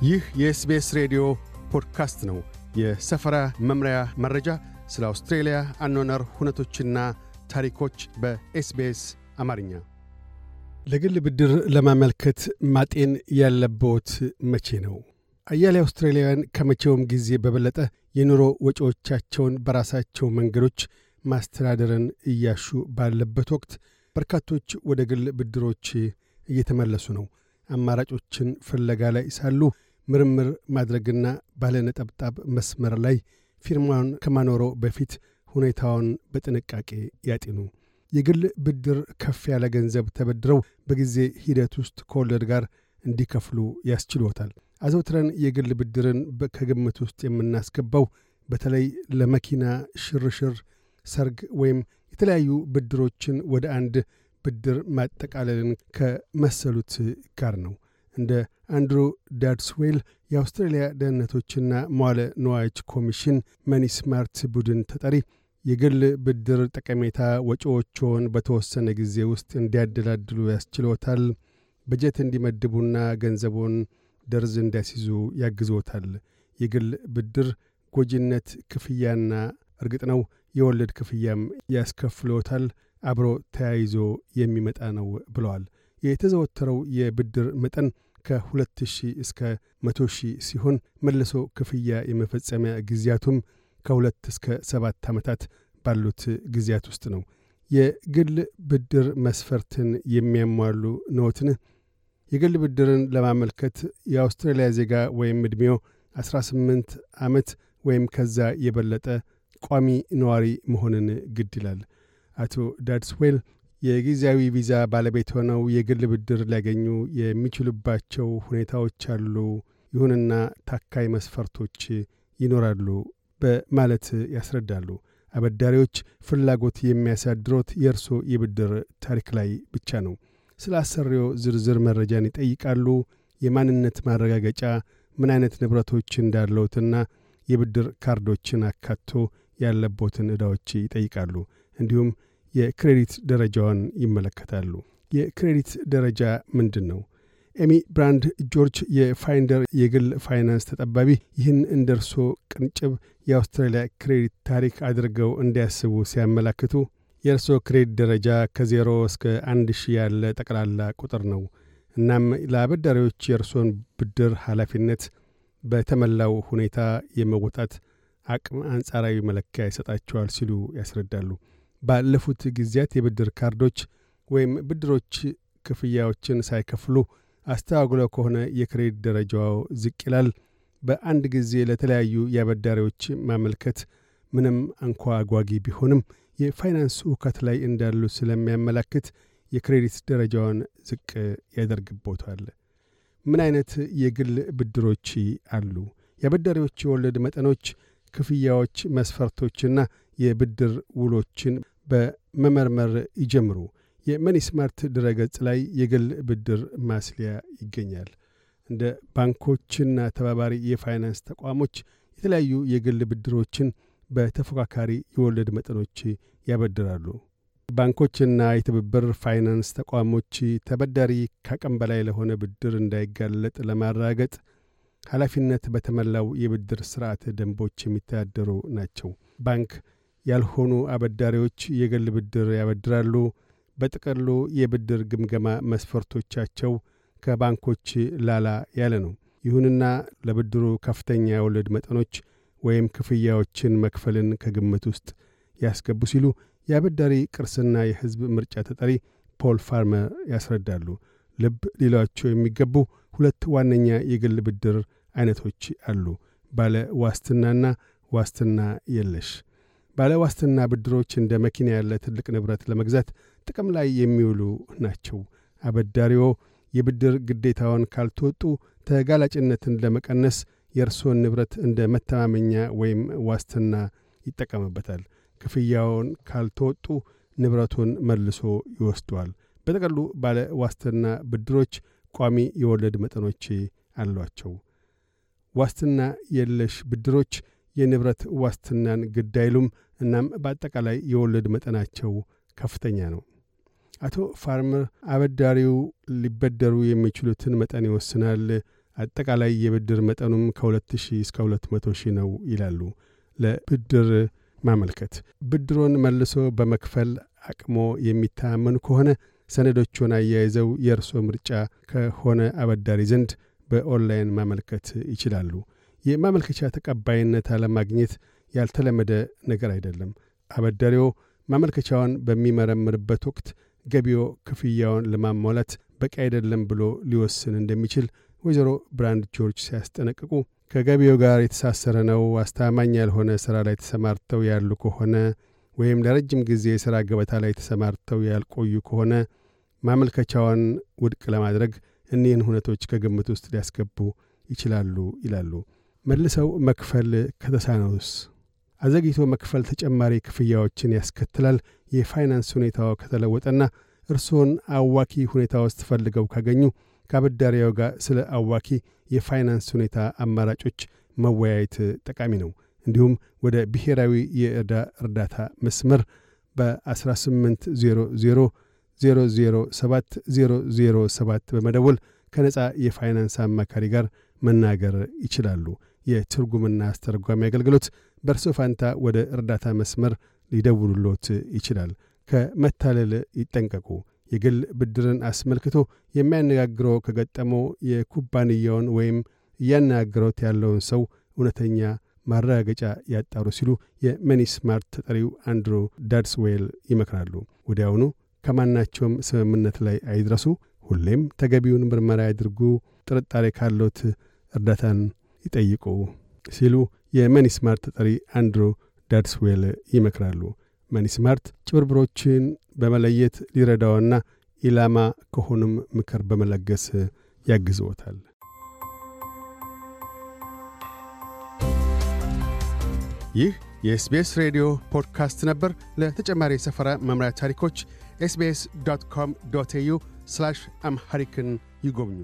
ይህ የ SBS ሬዲዮ ፖድካስት ነው። የሰፈራ መምሪያ መረጃ፣ ስለ አውስትሬልያ አኗኗር ሁነቶችና ታሪኮች በ SBS አማርኛ። ለግል ብድር ለማመልከት ማጤን ያለብዎት መቼ ነው? አያሌ አውስትራሊያውያን ከመቼውም ጊዜ በበለጠ የኑሮ ወጪዎቻቸውን በራሳቸው መንገዶች ማስተዳደርን እያሹ ባለበት ወቅት በርካቶች ወደ ግል ብድሮች እየተመለሱ ነው። አማራጮችን ፍለጋ ላይ ሳሉ ምርምር ማድረግና ባለነጠብጣብ መስመር ላይ ፊርማውን ከማኖሮ በፊት ሁኔታውን በጥንቃቄ ያጤኑ። የግል ብድር ከፍ ያለ ገንዘብ ተበድረው በጊዜ ሂደት ውስጥ ከወለድ ጋር እንዲከፍሉ ያስችሎታል። አዘውትረን የግል ብድርን ከግምት ውስጥ የምናስገባው በተለይ ለመኪና ሽርሽር፣ ሰርግ ወይም የተለያዩ ብድሮችን ወደ አንድ ብድር ማጠቃለልን ከመሰሉት ጋር ነው። እንደ አንድሩ ዳድስዌል የአውስትራሊያ ደህንነቶችና መዋለ ንዋዮች ኮሚሽን Moneysmart ቡድን ተጠሪ የግል ብድር ጠቀሜታ ወጪዎችዎን በተወሰነ ጊዜ ውስጥ እንዲያደላድሉ ያስችሎታል፣ በጀት እንዲመድቡና ገንዘቦን ደርዝ እንዲያስይዙ ያግዞታል። የግል ብድር ጎጂነት ክፍያና እርግጥ ነው የወለድ ክፍያም ያስከፍሎታል፣ አብሮ ተያይዞ የሚመጣ ነው ብለዋል። የተዘወተረው የብድር መጠን ከሁለት ሺህ እስከ መቶ ሺህ ሲሆን መልሶ ክፍያ የመፈጸሚያ ጊዜያቱም ከሁለት እስከ ሰባት ዓመታት ባሉት ጊዜያት ውስጥ ነው። የግል ብድር መስፈርትን የሚያሟሉ ነዎትን? የግል ብድርን ለማመልከት የአውስትራሊያ ዜጋ ወይም ዕድሜው 18 ዓመት ወይም ከዛ የበለጠ ቋሚ ነዋሪ መሆንን ግድ ይላል። አቶ ዳድስዌል የጊዜያዊ ቪዛ ባለቤት ሆነው የግል ብድር ሊያገኙ የሚችሉባቸው ሁኔታዎች አሉ፣ ይሁንና ታካይ መስፈርቶች ይኖራሉ በማለት ያስረዳሉ። አበዳሪዎች ፍላጎት የሚያሳድሮት የእርሶ የብድር ታሪክ ላይ ብቻ ነው። ስለ አሰሪዎ ዝርዝር መረጃን ይጠይቃሉ። የማንነት ማረጋገጫ፣ ምን አይነት ንብረቶች እንዳለውትና የብድር ካርዶችን አካቶ ያለቦትን ዕዳዎች ይጠይቃሉ። እንዲሁም የክሬዲት ደረጃውን ይመለከታሉ። የክሬዲት ደረጃ ምንድን ነው? ኤሚ ብራንድ ጆርጅ የ Finder የግል ፋይናንስ ተጠባቢ ይህን እንደ እርሶ ቅንጭብ የአውስትራሊያ ክሬዲት ታሪክ አድርገው እንዲያስቡ ሲያመላክቱ የእርሶ ክሬዲት ደረጃ ከዜሮ እስከ አንድ ሺህ ያለ ጠቅላላ ቁጥር ነው። እናም ለአበዳሪዎች የእርሶን ብድር ኃላፊነት በተሞላው ሁኔታ የመወጣት አቅም አንጻራዊ መለኪያ ይሰጣቸዋል ሲሉ ያስረዳሉ። ባለፉት ጊዜያት የብድር ካርዶች ወይም ብድሮች ክፍያዎችን ሳይከፍሉ አስተጓጉለው ከሆነ የክሬዲት ደረጃው ዝቅ ይላል። በአንድ ጊዜ ለተለያዩ የአበዳሪዎች ማመልከት ምንም እንኳ አጓጊ ቢሆንም የፋይናንስ እውከት ላይ እንዳሉ ስለሚያመላክት የክሬዲት ደረጃውን ዝቅ ያደርግቦታል። ምን አይነት የግል ብድሮች አሉ? የአበዳሪዎች የወለድ መጠኖች፣ ክፍያዎች፣ መስፈርቶችና የብድር ውሎችን በመመርመር ይጀምሩ። የ Moneysmart ድረገጽ ላይ የግል ብድር ማስሊያ ይገኛል። እንደ ባንኮችና ተባባሪ የፋይናንስ ተቋሞች የተለያዩ የግል ብድሮችን በተፎካካሪ የወለድ መጠኖች ያበድራሉ። ባንኮችና የትብብር ፋይናንስ ተቋሞች ተበዳሪ ከአቅም በላይ ለሆነ ብድር እንዳይጋለጥ ለማራገጥ ኃላፊነት በተሞላው የብድር ሥርዓት ደንቦች የሚተዳደሩ ናቸው። ባንክ ያልሆኑ አበዳሪዎች የግል ብድር ያበድራሉ። በጥቅሉ የብድር ግምገማ መስፈርቶቻቸው ከባንኮች ላላ ያለ ነው። ይሁንና ለብድሩ ከፍተኛ የወለድ መጠኖች ወይም ክፍያዎችን መክፈልን ከግምት ውስጥ ያስገቡ ሲሉ የአበዳሪ ቅርስና የሕዝብ ምርጫ ተጠሪ ፖል ፋርመር ያስረዳሉ። ልብ ሊሏቸው የሚገቡ ሁለት ዋነኛ የግል ብድር አይነቶች አሉ፣ ባለ ዋስትናና ዋስትና የለሽ። ባለ ዋስትና ብድሮች እንደ መኪና ያለ ትልቅ ንብረት ለመግዛት ጥቅም ላይ የሚውሉ ናቸው። አበዳሪዎ የብድር ግዴታውን ካልተወጡ ተጋላጭነትን ለመቀነስ የእርስዎን ንብረት እንደ መተማመኛ ወይም ዋስትና ይጠቀምበታል። ክፍያውን ካልተወጡ ንብረቱን መልሶ ይወስደዋል። በጠቅሉ ባለ ዋስትና ብድሮች ቋሚ የወለድ መጠኖች አሏቸው። ዋስትና የለሽ ብድሮች የንብረት ዋስትናን ግድ አይሉም። እናም በአጠቃላይ የወለድ መጠናቸው ከፍተኛ ነው። አቶ ፋርመር አበዳሪው ሊበደሩ የሚችሉትን መጠን ይወስናል። አጠቃላይ የብድር መጠኑም ከ2 እስከ 200 ሺህ ነው ይላሉ። ለብድር ማመልከት ብድሮን መልሶ በመክፈል አቅሞ የሚታመኑ ከሆነ ሰነዶቹን አያይዘው የእርሶ ምርጫ ከሆነ አበዳሪ ዘንድ በኦንላይን ማመልከት ይችላሉ። የማመልከቻ ተቀባይነት አለማግኘት ያልተለመደ ነገር አይደለም። አበዳሪዎ ማመልከቻውን በሚመረምርበት ወቅት ገቢዎ ክፍያውን ለማሟላት በቂ አይደለም ብሎ ሊወስን እንደሚችል ወይዘሮ ብራንድ ጆርጅ ሲያስጠነቅቁ ከገቢው ጋር የተሳሰረ ነው፣ አስተማማኝ ያልሆነ ሥራ ላይ ተሰማርተው ያሉ ከሆነ ወይም ለረጅም ጊዜ የሥራ ገበታ ላይ ተሰማርተው ያልቆዩ ከሆነ ማመልከቻውን ውድቅ ለማድረግ እኒህን ሁነቶች ከግምት ውስጥ ሊያስገቡ ይችላሉ ይላሉ። መልሰው መክፈል ከተሳነውስ? አዘግይቶ መክፈል ተጨማሪ ክፍያዎችን ያስከትላል። የፋይናንስ ሁኔታው ከተለወጠና እርስዎን አዋኪ ሁኔታ ውስጥ ፈልገው ካገኙ ከአበዳሪያው ጋር ስለ አዋኪ የፋይናንስ ሁኔታ አማራጮች መወያየት ጠቃሚ ነው። እንዲሁም ወደ ብሔራዊ የዕዳ እርዳታ መስመር በ1800 007 007 በመደወል ከነፃ የፋይናንስ አማካሪ ጋር መናገር ይችላሉ። የትርጉምና አስተርጓሚ አገልግሎት በእርሶ ፋንታ ወደ እርዳታ መስመር ሊደውሉሎት ይችላል። ከመታለል ይጠንቀቁ። የግል ብድርን አስመልክቶ የሚያነጋግረው ከገጠመው የኩባንያውን ወይም እያነጋገሩት ያለውን ሰው እውነተኛ ማረጋገጫ ያጣሩ ሲሉ የ Moneysmart ተጠሪው አንድሮ ዳድስዌል ይመክራሉ። ወዲያውኑ ከማናቸውም ስምምነት ላይ አይድረሱ። ሁሌም ተገቢውን ምርመራ ያድርጉ። ጥርጣሬ ካለዎት እርዳታን ይጠይቁ ሲሉ የ Moneysmart ተጠሪ አንድሮ ዳድስዌል ይመክራሉ። Moneysmart ጭብርብሮችን በመለየት ሊረዳዎና ኢላማ ከሆኑም ምክር በመለገስ ያግዝዎታል። ይህ የ SBS ሬዲዮ ፖድካስት ነበር። ለተጨማሪ የሰፈራ መምሪያ ታሪኮች SBS dot com dot au Amharic ን ይጎብኙ።